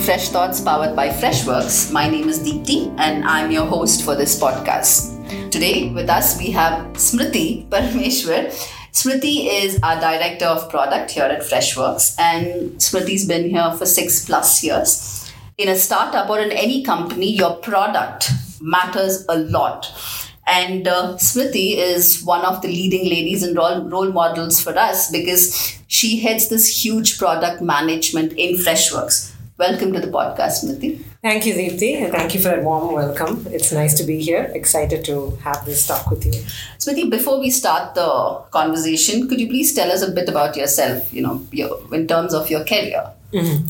Fresh Thoughts powered by Freshworks. My name is Deepti and I'm your host for this podcast. Today with us we have Smriti Parameshwar. Smriti is our director of product here at Freshworks and Smriti's been here for six plus years. In a startup or in any company, your product matters a lot. And uh, Smriti is one of the leading ladies and role, role models for us because she heads this huge product management in Freshworks. Welcome to the podcast, Smriti. Thank you, Deepti, and thank you for a warm welcome. It's nice to be here. Excited to have this talk with you. Smriti, before we start the conversation, could you please tell us a bit about yourself, you know, your, in terms of your career? Mm-hmm.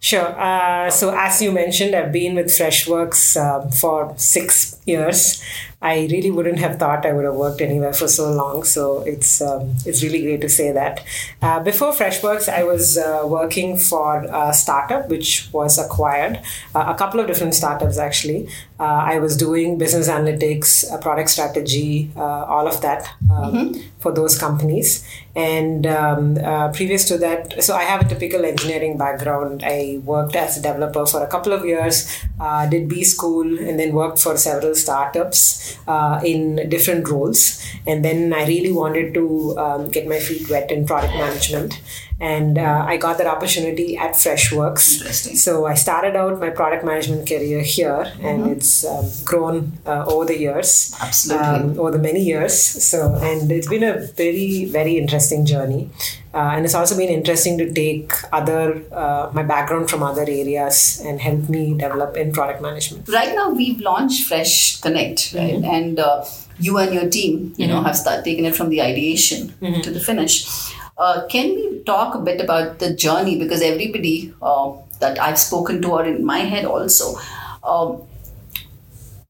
Sure. Uh, so, as you mentioned, I've been with Freshworks uh, for six years. I really wouldn't have thought I would have worked anywhere for so long. So it's um, it's really great to say that. Uh, before Freshworks, I was uh, working for a startup which was acquired, uh, a couple of different startups actually. Uh, I was doing business analytics, uh, product strategy, uh, all of that um, mm-hmm. for those companies. And um, previous to that, so I have a typical engineering background. I worked as a developer for a couple of years, did B school, and then worked for several startups uh, in different roles. And then I really wanted to um, get my feet wet in product management. And uh, I got that opportunity at Freshworks. So I started out my product management career here, and mm-hmm. it's um, grown uh, over the years. Absolutely. Um, over the many years. So, and it's been a very, very interesting journey. Uh, and it's also been interesting to take other uh, my background from other areas and help me develop in product management right now we've launched fresh connect right mm-hmm. and uh, you and your team you mm-hmm. know have started taking it from the ideation mm-hmm. to the finish uh, can we talk a bit about the journey? Because everybody uh, that i've spoken to or in my head also. Um,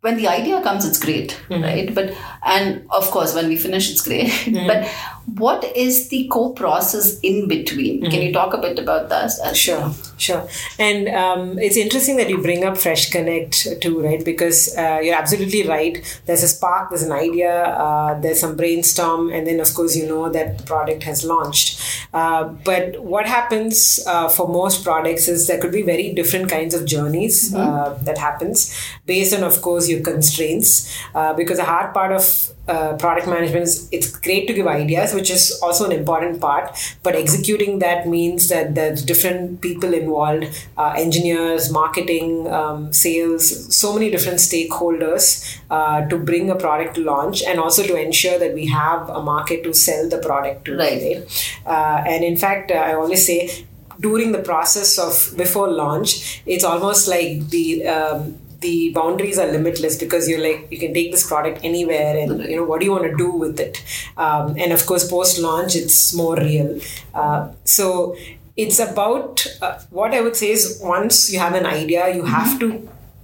when the idea comes it's great mm-hmm. right? But and of course when we finish it's great. Mm-hmm. but what is the co-process in between? Mm-hmm. can you talk a bit about that? Sure sure. And um, it's interesting that you bring up fresh connect too right? Because uh, you're absolutely right. There's a spark there's an idea uh, there's some brainstorm and then of course you know that the product has launched uh, but what happens uh, for most products is there could be very different kinds of journeys mm-hmm. Uh, that happens based on of course your constraints uh, because the hard part of uh, product management is it's great to give ideas which is also an important part but executing that means that there's different people involved uh, engineers marketing um, sales so many different stakeholders uh, to bring a product to launch and also to ensure that we have a market to sell the product to right, right? Uh, and in fact uh, i always say during the process of before launch it's almost like the um, the boundaries are limitless because you're like you can take this product anywhere and you know what do you want to do with it? Um, and of course post launch it's more real. Uh, so it's about uh, what i would say is once you have an idea you have to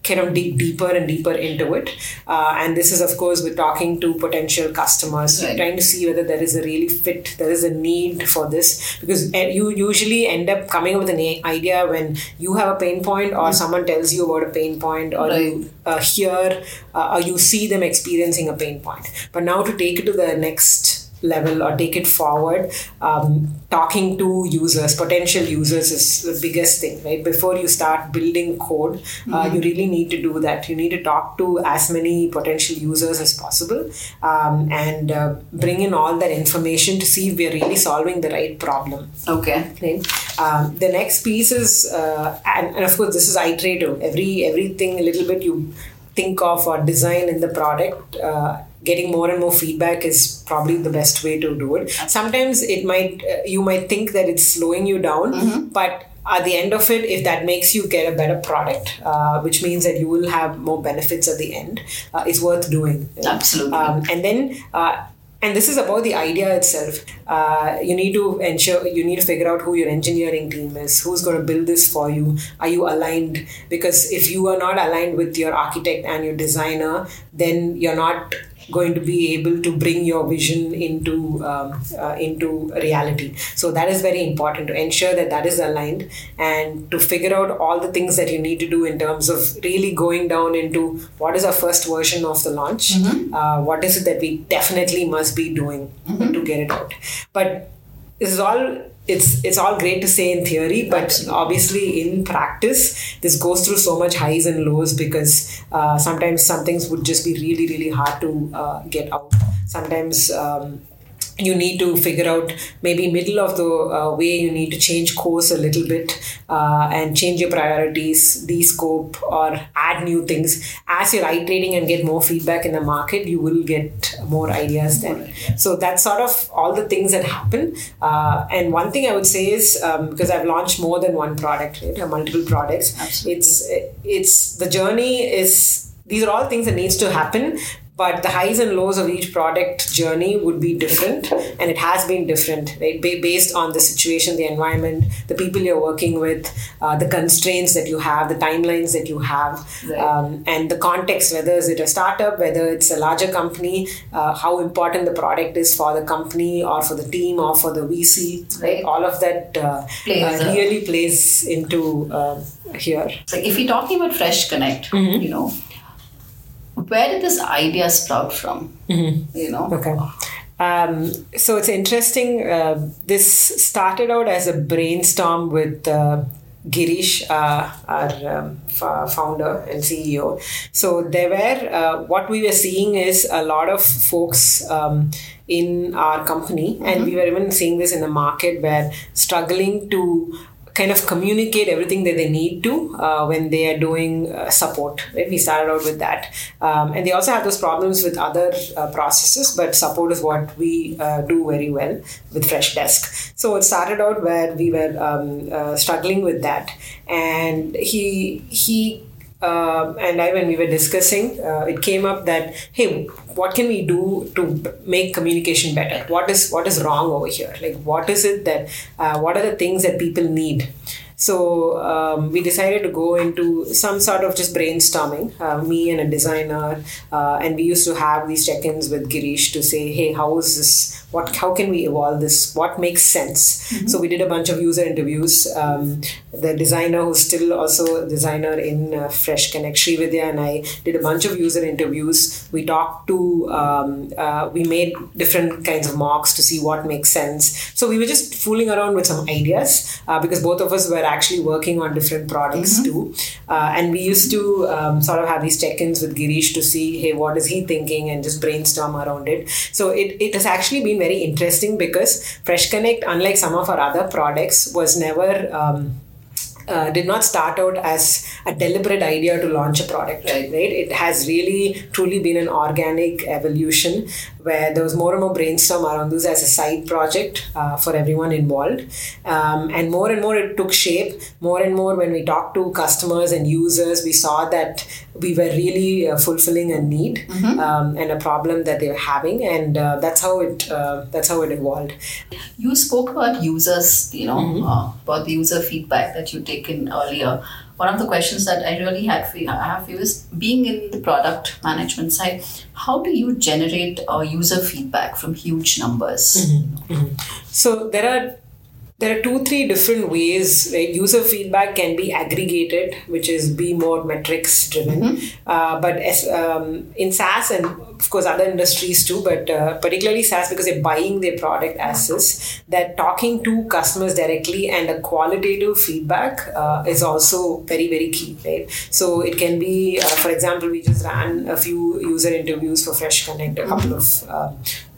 kind of dig deeper and deeper into it. Uh, and this is, of course, we're talking to potential customers, right. trying to see whether there is a really fit, there is a need for this. Because eh, you usually end up coming up with an idea when you have a pain point, or mm-hmm. someone tells you about a pain point, or right. you uh, hear uh, or you see them experiencing a pain point. But now to take it to the next level or take it forward um, talking to users potential users is the biggest thing right? Before you start building code uh, mm-hmm. uh, you really need to do that. You need to talk to as many potential users as possible um, and uh, bring in all that information to see if we're really solving the right problem. Okay. Right? Um, the next piece is uh, and, and of course this is iterative. Every everything a little bit you think of or design in the product uh, getting more and more feedback is probably the best way to do it. Sometimes it might uh, you might think that it's slowing you down mm-hmm. but at the end of it if that makes you get a better product uh, which means that you will have more benefits at the end uh, it's worth doing. Absolutely. Um, and then uh, and this is about the idea itself. Uh, you need to ensure you need to figure out who your engineering team is who's going to build this for you are you aligned? Because if you are not aligned with your architect and your designer then you're not going to be able to bring your vision into um, uh, into reality so that is very important to ensure that that is aligned and to figure out all the things that you need to do in terms of really going down into what is our first version of the launch mm-hmm. uh, what is it that we definitely must be doing mm-hmm. to get it out but this is all it's it's all great to say in theory, but Absolutely. obviously in practice, this goes through so much highs and lows because uh, sometimes some things would just be really really hard to uh, get out. Sometimes. Um, you need to figure out maybe middle of the uh, way you need to change course a little bit uh, and change your priorities de-scope or add new things. As you're iterating and get more feedback in the market you will get more ideas then. So that's sort of all the things that happen. Uh, and one thing i would say is um, because i've launched more than one product right, multiple products Absolutely. it's it's the journey is these are all things that needs to happen but the highs and lows of each product journey would be different and it has been different right based on the situation the environment the people you're working with uh, the constraints that you have the timelines that you have Right. um, and the context whether is it a startup whether it's a larger company uh, how important the product is for the company or for the team or for the vc right all of that uh, Plays uh, really plays into um here So if you're talking about Fresh Connect, Mm-hmm. you know, where did this idea sprout from? You know, Mm-hmm. Okay. Um, so it's interesting. Uh, this started out as a brainstorm with uh, Girish, uh, our um, f- founder and CEO. So there were uh, what we were seeing is a lot of folks um, in our company, and we were even seeing this in the market where struggling to kind of communicate everything that they need to uh, when they are doing uh, support. Right? We started out with that, um, and they also have those problems with other uh, processes, but support is what we uh, do very well with Fresh Desk. So it started out where we were um, uh, struggling with that, and he he um, and I, when we were discussing, uh, it came up that hey, what can we do to make communication better? What is what is wrong over here? Like, what is it that? Uh, what are the things that people need? So um, we decided to go into some sort of just brainstorming, uh, me and a designer, uh, and we used to have these check-ins with Girish to say, hey, how is this? What? How can we evolve this? What makes sense? So we did a bunch of user interviews. Um, the designer, who's still also a designer in uh, Fresh Connect, Srividya, and I did a bunch of user interviews. We talked to, um, uh, we made different kinds of mocks to see what makes sense. So we were just fooling around with some ideas uh, because both of us were actually working on different products too. Uh, and we used to um, sort of have these check-ins with Girish to see, hey, what is he thinking, and just brainstorm around it. So it, it has actually been very interesting because Fresh Connect, unlike some of our other products, was never. Um, uh, did not start out as a deliberate idea to launch a product Right. right it has really truly been an organic evolution where there was more and more brainstorm around this as a side project uh, for everyone involved um, and more and more it took shape more and more when we talked to customers and users we saw that we were really uh, fulfilling a need um, and a problem that they were having and uh, that's how it uh, that's how it evolved you spoke about users, you know, Mm-hmm. uh, about the user feedback that you taken earlier. One of the questions that I really had for you, I have for you is being in the product management side, how do you generate uh, user feedback from huge numbers? Mm-hmm. So there are there are two three different ways right? user feedback can be aggregated which is be more metrics driven uh, but as, um, in saas and of course other industries too but uh, particularly saas because they're buying their product as is that talking to customers directly and a qualitative feedback uh, is also very very key right so it can be uh, for example we just ran a few user interviews for fresh connect a couple of uh,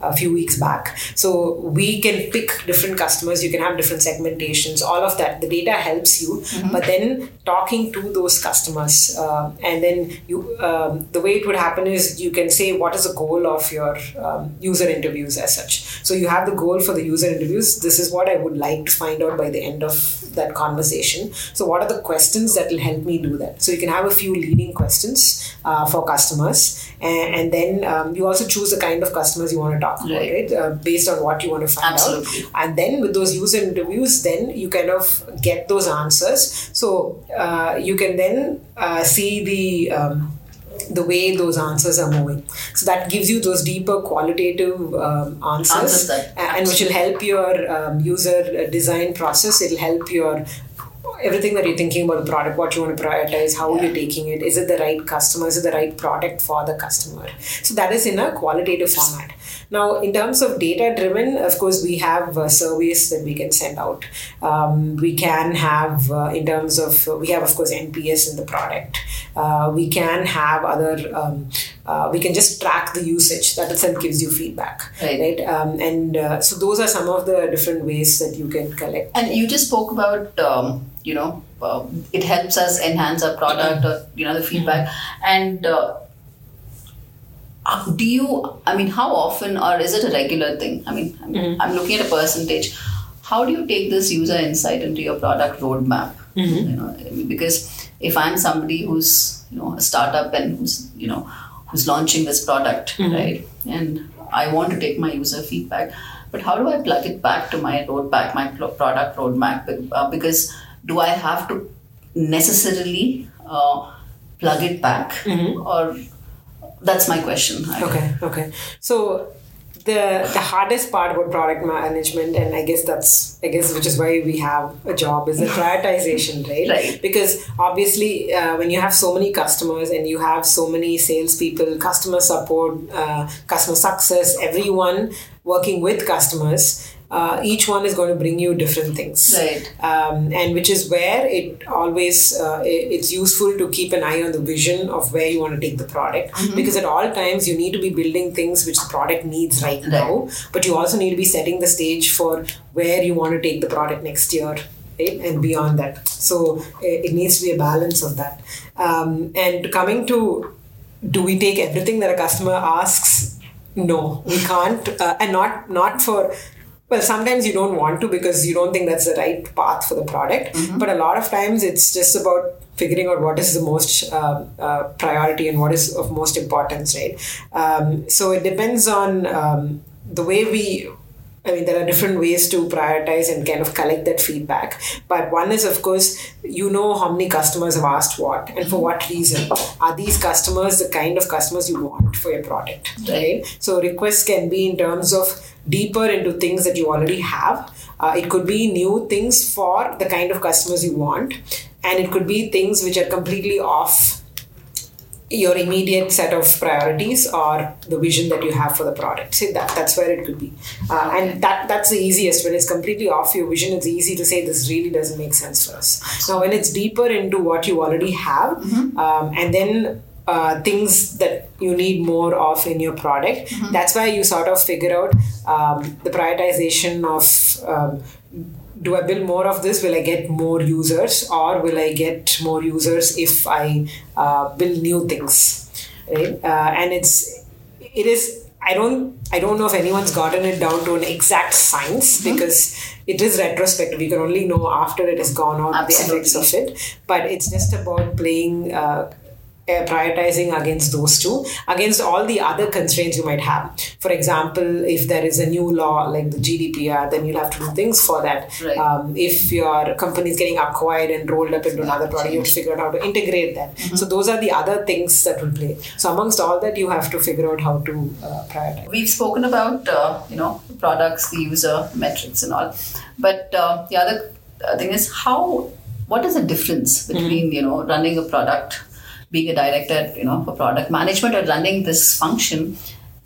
a few weeks back. So we can pick different customers, you can have different segmentations, all of that. The data helps you, but then talking to those customers, uh, and then you, um, the way it would happen is you can say what is the goal of your um, user interviews as such. So you have the goal for the user interviews. This is what I would like to find out by the end of that conversation. So what are the questions that will help me do that? So you can have a few leading questions uh, for customers, and, and then um, you also choose the kind of customers you want to talk about, Right. right? Uh, based on what you want to find Absolutely. out. And then with those user interviews, then you kind of get those answers. So uh, you can then uh, see the um, the way those answers are moving. So that gives you those deeper qualitative um, answers, Answers that- and which will help your um, user uh, design process. It'll help your everything that you're thinking about the product, what you want to prioritize, how Yeah. you're taking it, is it the right customer, is it the right product for the customer? So that is in a qualitative format. Now, in terms of data driven, of course, we have uh, surveys that we can send out. Um, we can have, uh, in terms of, we have, of course, NPS in the product. Uh, we can have other, um, uh, we can just track the usage. That itself gives you feedback. Right. right? Um, and uh, so those are some of the different ways that you can collect. And you just spoke about, um, you know, uh, it helps us enhance our product or, you know, the feedback. And uh, uh, do you, I mean, how often or is it a regular thing? I mean, I'm, I'm looking at a percentage. How do you take this user insight into your product roadmap? You know, because if I'm somebody who's, you know, a startup and who's, you know, who's launching this product, right? And I want to take my user feedback, but how do I plug it back to my roadmap, my product roadmap? Uh, because do I have to necessarily uh, plug it back, or that's my question. Okay, okay. So the the hardest part about product management, and I guess that's I guess which is why we have a job, is the prioritization, right? Right. Because obviously, uh, when you have so many customers and you have so many salespeople, customer support, uh, customer success, everyone working with customers. Uh, each one is going to bring you different things. Right. um, and which is where it always uh, it- it's useful to keep an eye on the vision of where you want to take the product. Because at all times you need to be building things which the product needs right, now. But you also need to be setting the stage for where you want to take the product next year right? And beyond that. So it, it needs to be a balance of that. Um, and coming to do we take everything that a customer asks? No. We can't uh, and not not for well sometimes you don't want to because you don't think that's the right path for the product. But a lot of times it's just about figuring out what is the most uh, uh, priority and what is of most importance right? Um, so it depends on um, the way we I mean, there are different ways to prioritize and kind of collect that feedback. But one is, of course, you know how many customers have asked what and for what reason. Are these customers the kind of customers you want for your product? Right. So requests can be in terms of deeper into things that you already have. Uh, it could be new things for the kind of customers you want, and it could be things which are completely off your immediate set of priorities or the vision that you have for the product. See that that's where it could be, uh, and that that's the easiest when it's completely off your vision. It's easy to say this really doesn't make sense for us. Now, when it's deeper into what you already have, um, and then uh, things that you need more of in your product, that's why you sort of figure out um, the prioritization of. Um, do I build more of this? Will I get more users, or will I get more users if I uh, build new things? Right? Uh, and it's it is. I don't. I don't know if anyone's gotten it down to an exact science because it is retrospective. You can only know after it has gone out the effects of it. But it's just about playing. Uh, prioritizing against those two, against all the other constraints you might have. For example, if there is a new law like the GDPR, then you'll have to do things for that. Right. Um, if your company is getting acquired and rolled up into another product, you have to figure out how to integrate that. So those are the other things that will play. So amongst all that, you have to figure out how to uh, prioritize. We've spoken about uh, you know the products, the user metrics, and all, but uh, the other uh, thing is how. What is the difference between you know running a product, being a director, you know, for product management, or running this function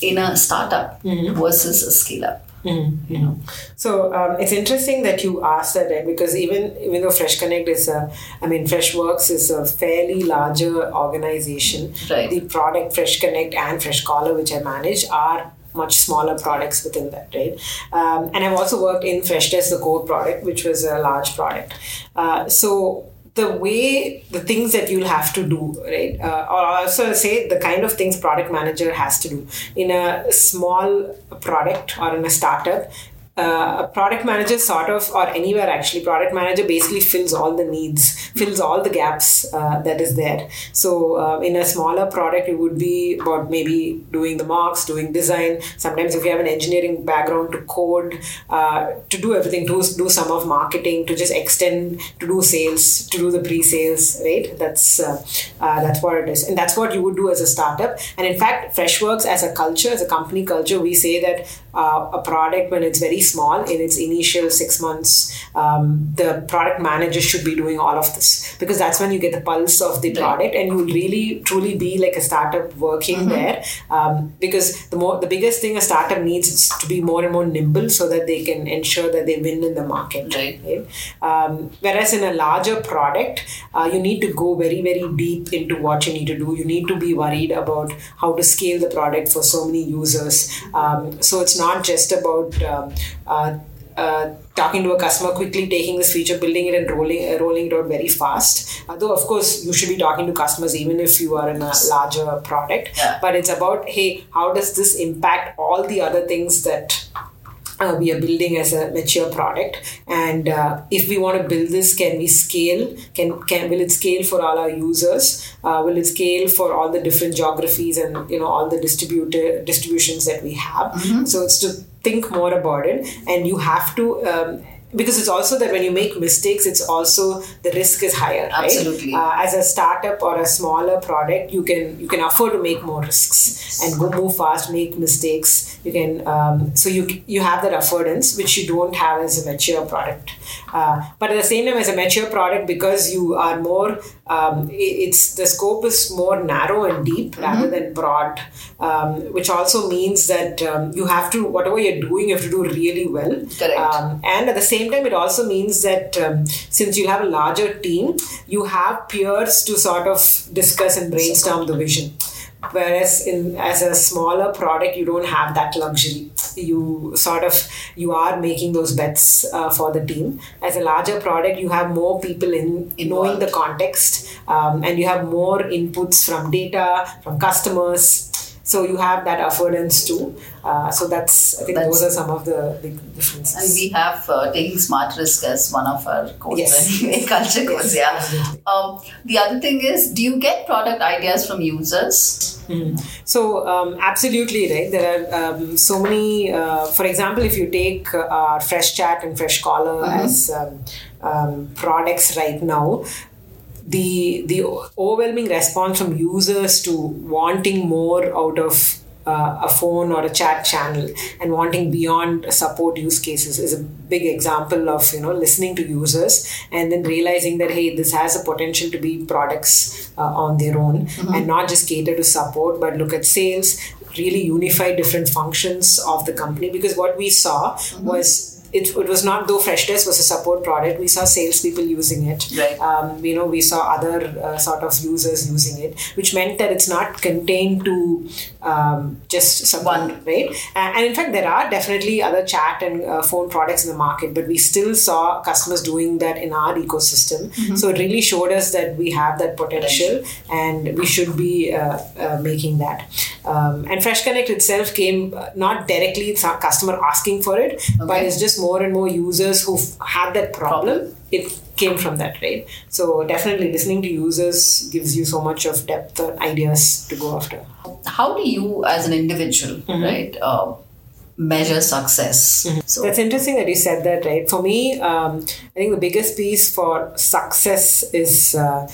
in a startup versus a scale up? You know, So um, it's interesting that you asked that, right? Because even even though Fresh Connect is a, I mean, FreshWorks is a fairly larger organization. Right. The product Fresh Connect and Fresh Caller, which I manage, are much smaller products within that, right? Um, and I've also worked in Fresh Desk, the core product, which was a large product. Uh, so the way the things that you'll have to do right? Uh, or also say the kind of things product manager has to do. In a small product or in a startup uh, a product manager sort of or anywhere actually product manager basically fills all the needs fills all the gaps uh, that is there. So uh, in a smaller product it would be about maybe doing the mocks doing design. Sometimes if you have an engineering background to code uh, to do everything to do some of marketing to just extend to do sales to do the pre-sales right? That's uh, uh, that's what it is. And that's what you would do as a startup. And in fact freshworks as a culture as a company culture we say that uh, a product when it's very small in its initial six months, um, the product manager should be doing all of this because that's when you get the pulse of the product and you'll really truly be like a startup working Mm-hmm. there. Um, because the more the biggest thing a startup needs is to be more and more nimble so that they can ensure that they win in the market. Right. Um, whereas in a larger product, uh, you need to go very, very deep into what you need to do. You need to be worried about how to scale the product for so many users. Um, so it's not just about um, uh, uh, talking to a customer quickly, taking this feature, building it, and rolling uh, rolling it out very fast. Uh, though of course you should be talking to customers even if you are in a larger product. Yeah. But it's about hey, how does this impact all the other things that uh, we are building as a mature product. And uh, if we want to build this can we scale? Can can will it scale for all our users? Uh, will it scale for all the different geographies and you know all the distributed distributions that we have? So it's to think more about it. And you have to um, because it's also that when you make mistakes it's also the risk is higher right? Absolutely. uh, as a startup or a smaller product you can you can afford to make more risks and go move fast make mistakes. You can um, so you you have that affordance which you don't have as a mature product. Uh, but at the same time as a mature product because you are more um, it's the scope is more narrow and deep rather than broad um, which also means that um, you have to whatever you're doing you have to do really well. Correct. um, and at the same time, it also means that um, since you have a larger team, you have peers to sort of discuss and brainstorm the vision. Whereas in as a smaller product, you don't have that luxury. You sort of you are making those bets uh, for the team. As a larger product, you have more people in knowing the context, um, and you have more inputs from data, from customers. So you have that affordance too. Uh, so that's I think That's- those are some of the big differences. And we have uh, taking smart risk as one of our Yes. anyway, culture. Yes, Yeah. Um, the other thing is, do you get product ideas from users? So um, absolutely right. There are um, so many. Uh, for example, if you take uh, our Fresh Chat and Fresh Caller as um, um, products right now, the the overwhelming response from users to wanting more out of uh, a phone or a chat channel and wanting beyond support use cases is a big example of you know listening to users and then realizing that hey this has a potential to be products uh, on their own and not just cater to support but look at sales really unify different functions of the company because what we saw was it, it was not though Fresh Desk was a support product. We saw salespeople using it. Right. Um, you know, we saw other uh, sort of users using it, which meant that it's not contained to um, just support, One. right? And, and in fact, there are definitely other chat and uh, phone products in the market, but we still saw customers doing that in our ecosystem. So it really showed us that we have that potential, and we should be uh, uh, making that. Um, and Fresh Connect itself came uh, not directly customer asking for it, but it's just more and more users who had that problem. It came from that, right? So definitely listening to users gives you so much of depth and ideas to go after. How do you, as an individual, right, uh, measure success? So, That's interesting that you said that, right? For me, um, I think the biggest piece for success is uh,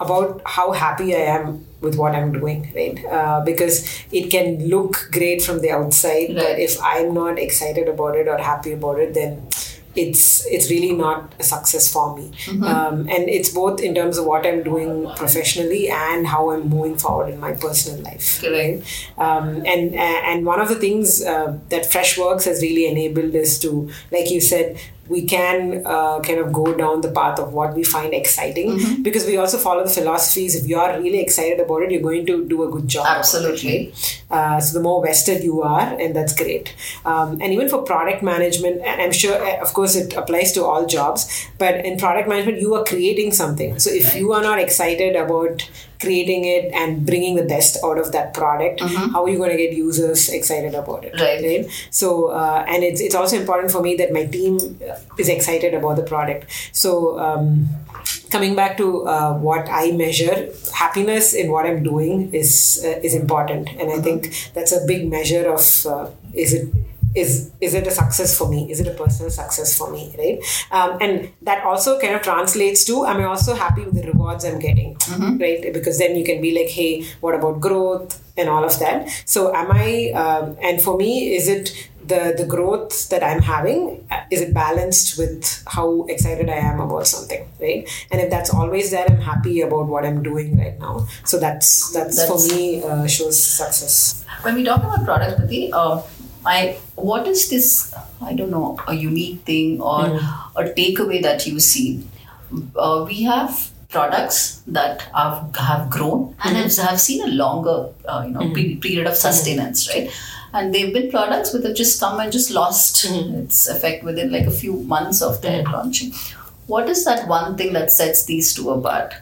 about how happy I am with what I'm doing, right? Uh, because it can look great from the outside, but if I'm not excited about it or happy about it, then it's it's really not a success for me. Um, and it's both in terms of what I'm doing professionally and how I'm moving forward in my personal life. Correct. Um, and and one of the things uh, that Freshworks has really enabled is to, like you said, we can uh, kind of go down the path of what we find exciting because we also follow the philosophies. If you are really excited about it, you're going to do a good job. Absolutely. Uh, so the more vested you are, and that's great. Um, and even for product management, and I'm sure, uh, of course, it applies to all jobs. But in product management, you are creating something. So if you are not excited about creating it and bringing the best out of that product, how are you going to get users excited about it? Right. So, uh, and it's it's also important for me that my team is excited about the product. So. Um, coming back to uh, what I measure, happiness in what I'm doing is uh, is important, and I think that's a big measure of uh, is it is is it a success for me? Is it a personal success for me? Right, um, and that also kind of translates to am I also happy with the rewards I'm getting? Right, because then you can be like, hey, what about growth? and all of that. So, am I, um, and for me, is it the the growth that I'm having uh, is it balanced with how excited I am about something, right? And if that's always there, I'm happy about what I'm doing right now. So that's that's, That's- for me uh, shows success. When we talk about product, Prati, uh, I what is this? I don't know, a unique thing or hmm. a takeaway that you see. Uh, we have products that have, have grown and hmm. have, have seen a longer, uh, you know, hmm. pe- period of sustenance, right? And they've been products which have just come and just lost its effect within like a few months of their launching. What is that one thing that sets these two apart?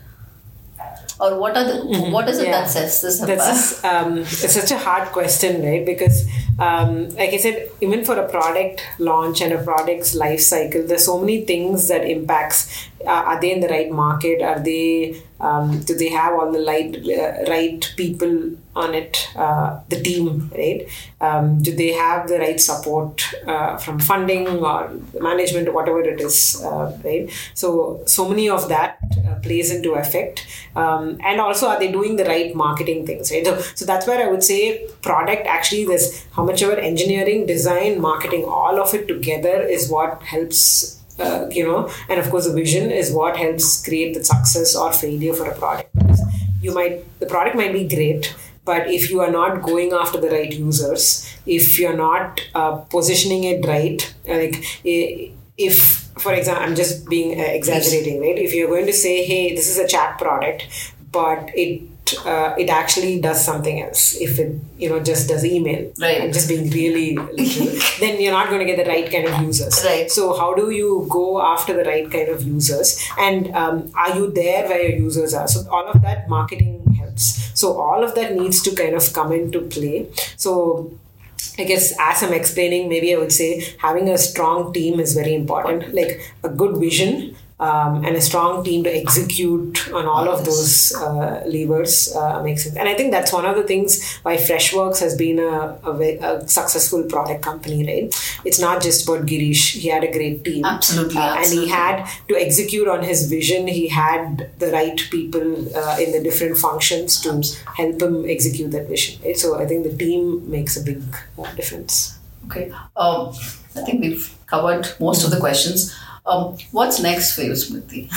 Or what are the what is it Yeah. that sets this apart? That's um, it's such a hard question, right? Because, um, like I said, even for a product launch and a product's life cycle, there's so many things that impacts. Uh, are they in the right market? Are they? Um, do they have all the right uh, right people on it? Uh, the team, right? Um, do they have the right support uh, from funding or management, or whatever it is, uh, right? So, so many of that uh, plays into effect. Um, and also, are they doing the right marketing things, right? So, so that's where I would say product actually, there's how much ever engineering, design, marketing, all of it together is what helps. Uh, you know, and of course, the vision is what helps create the success or failure for a product. You might, the product might be great, but if you are not going after the right users, if you're not uh, positioning it right, like if, for example, I'm just being uh, exaggerating, right? If you're going to say, "Hey, this is a chat product," but it uh, it actually does something else. If it you know just does email, Right. I'm just being really then you're not going to get the right kind of users. Right. So how do you go after the right kind of users? And um, are you there where your users are? So all of that marketing helps. So all of that needs to kind of come into play. So I guess as I'm explaining, maybe I would say having a strong team is very important. Like a good vision um, and a strong team to execute on all of those uh, levers uh, makes sense. And I think that's one of the things why Freshworks has been a, a, a successful product company, right? It's not just about Girish. He had a great team. Absolutely, Uh, and he had to execute on his vision. He had the right people uh, in the different functions to help him execute that vision. Right? So I think the team makes a big uh, difference. Okay. Um, I think we've covered most of the questions. Um, what's next for you, Smriti?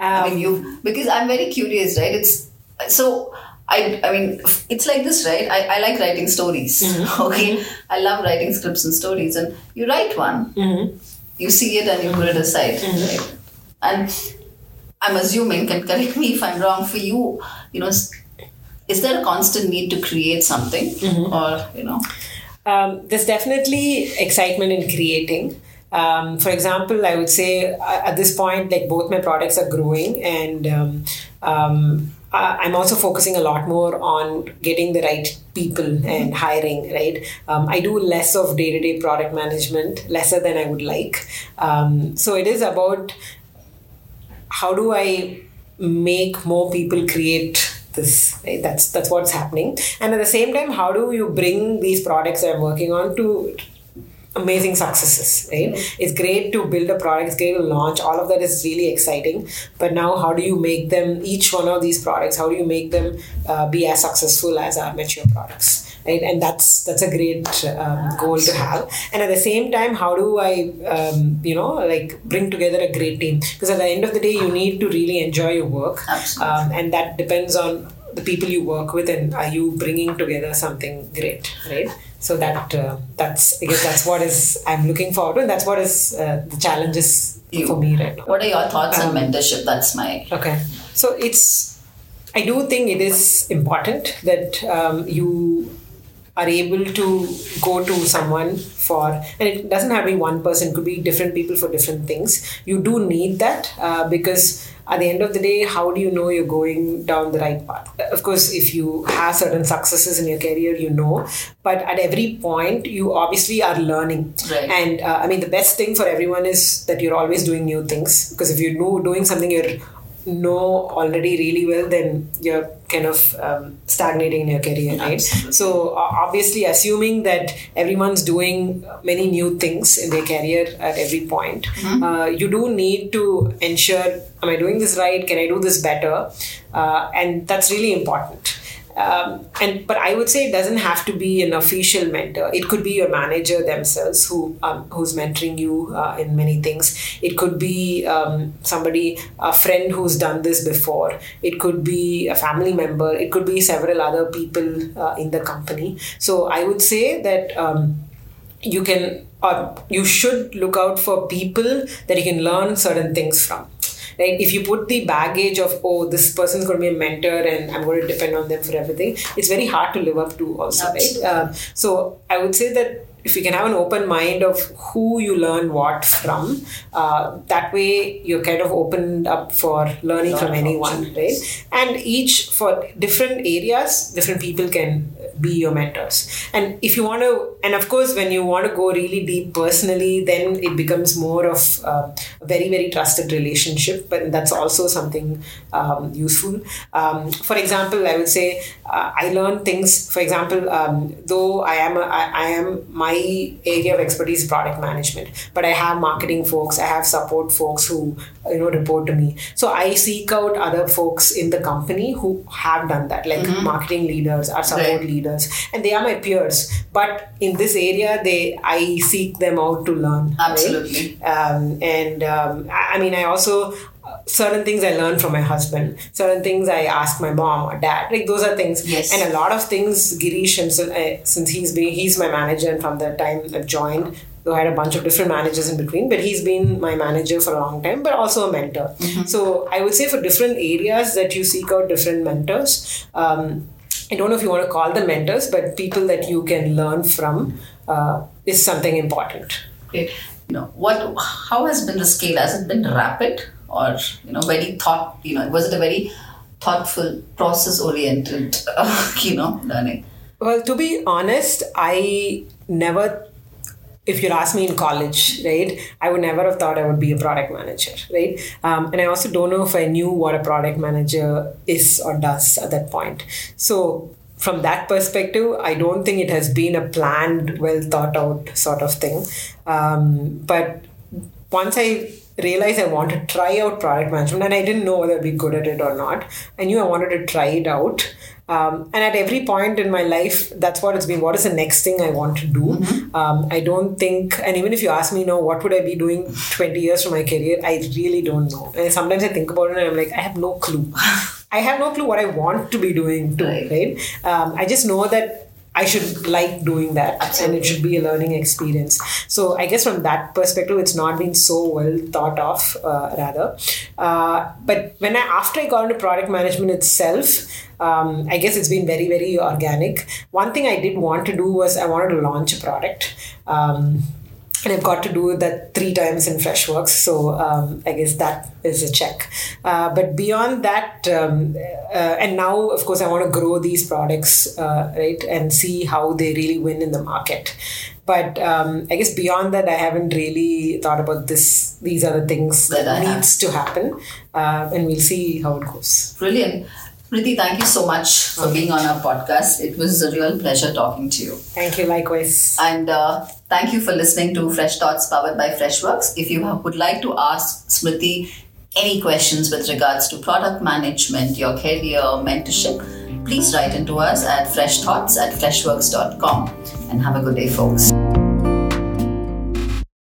I mean, um, you because I'm very curious, right? It's so. I, I mean, it's like this, right? I, I like writing stories. Mm-hmm. Okay, I love writing scripts and stories, and you write one, mm-hmm. you see it, and you put it aside, mm-hmm. right? And I'm assuming, can correct me if I'm wrong. For you, you know, is there a constant need to create something, or you know? Um, there's definitely excitement in creating. Um, for example, I would say uh, at this point, like both my products are growing, and um, um, I'm also focusing a lot more on getting the right people and hiring. Right, um, I do less of day-to-day product management, lesser than I would like. Um, so it is about how do I make more people create this right? that's that's what's happening and at the same time how do you bring these products i'm working on to amazing successes right? It's great to build a product it's great to launch all of that is really exciting. But now how do you make them each one of these products how do you make them uh, be as successful as our mature products right? And that's that's a great um, goal to have. And at the same time how do i um, you know like bring together a great team? Because at the end of the day you need to really enjoy your work um, and that depends on the people you work with and are you bringing together something great right so that uh, that's i guess that's what is i'm looking forward to and that's what is uh, the challenges You. for me right now What are your thoughts on Um, mentorship? That's my Okay. So it's, I do think it is important that um, you are able to go to someone for, and it doesn't have to be one person, it could be different people for different things. You do need that uh, because at the end of the day, how do you know you're going down the right path? Of course, if you have certain successes in your career, you know, but at every point, you obviously are learning. Right. And uh, I mean, the best thing for everyone is that you're always doing new things because if you're doing something you're know already really well, then you're kind of um, stagnating in your career, right? Absolutely. So uh, obviously, assuming that everyone's doing many new things in their career at every point, uh, you do need to ensure: Am I doing this right? Can I do this better? Uh, and that's really important. Um, and but I would say it doesn't have to be an official mentor. It could be your manager themselves who um, who's mentoring you uh, in many things. It could be um, somebody, a friend who's done this before. It could be a family member. It could be several other people uh, in the company. So I would say that um, you can or you should look out for people that you can learn certain things from right if you put the baggage of oh this person's going to be a mentor and i'm going to depend on them for everything it's very hard to live up to also Absolutely. right uh, so i would say that if you can have an open mind of who you learn what from, uh, that way you're kind of opened up for learning from anyone, right? And each for different areas, different people can be your mentors. And if you want to, and of course, when you want to go really deep personally, then it becomes more of uh, a very, very trusted relationship. But that's also something um, useful. Um, for example, I would say uh, I learn things. For example, um, though I am a, I, I am my area of expertise product management, but I have marketing folks, I have support folks who you know report to me. So I seek out other folks in the company who have done that, like mm-hmm. marketing leaders or support right. leaders and they are my peers but in this area they i seek them out to learn absolutely right? um, and um, I, mean i also certain things I learn from my husband, certain things I ask my mom or dad. Like those are things, yes. and a lot of things. Girish himself, uh, since he's been he's my manager, and from the time I've joined, though I had a bunch of different managers in between, but he's been my manager for a long time, but also a mentor. Mm-hmm. So I would say for different areas that you seek out different mentors. Um, I don't know if you want to call them mentors, but people that you can learn from uh, is something important. Okay. You know, what? How has been the scale? Has it been rapid or you know very thought? You know, was it a very thoughtful, process-oriented, uh, you know, learning? Well, to be honest, I never if you'd asked me in college, right, I would never have thought I would be a product manager, right? Um, and I also don't know if I knew what a product manager is or does at that point. So, from that perspective, I don't think it has been a planned, well thought out sort of thing. Um, but once I realized I wanted to try out product management, and I didn't know whether I'd be good at it or not, I knew I wanted to try it out. Um, and at every point in my life, that's what it's been. What is the next thing I want to do? Mm-hmm. Um, I don't think, and even if you ask me, you know, what would I be doing 20 years from my career? I really don't know. And sometimes I think about it and I'm like, I have no clue. I have no clue what I want to be doing too, right? right? Um, I just know that I should like doing that Absolutely. and it should be a learning experience. So I guess from that perspective, it's not been so well thought of, uh, rather. Uh, but when I after I got into product management itself, um, I guess it's been very very organic. One thing I did want to do was I wanted to launch a product. Um, and I've got to do that three times in Freshworks, so um, I guess that is a check. Uh, but beyond that, um, uh, and now of course I want to grow these products, uh, right, and see how they really win in the market. But um, I guess beyond that, I haven't really thought about this. These are the things that, that needs have. to happen, uh, and we'll see how it goes. Brilliant. Priti, thank you so much for being on our podcast. It was a real pleasure talking to you. Thank you, likewise. And uh, thank you for listening to Fresh Thoughts powered by Freshworks. If you would like to ask Smriti any questions with regards to product management, your career, mentorship, please write into us at freshthoughts at freshworks.com. And have a good day, folks.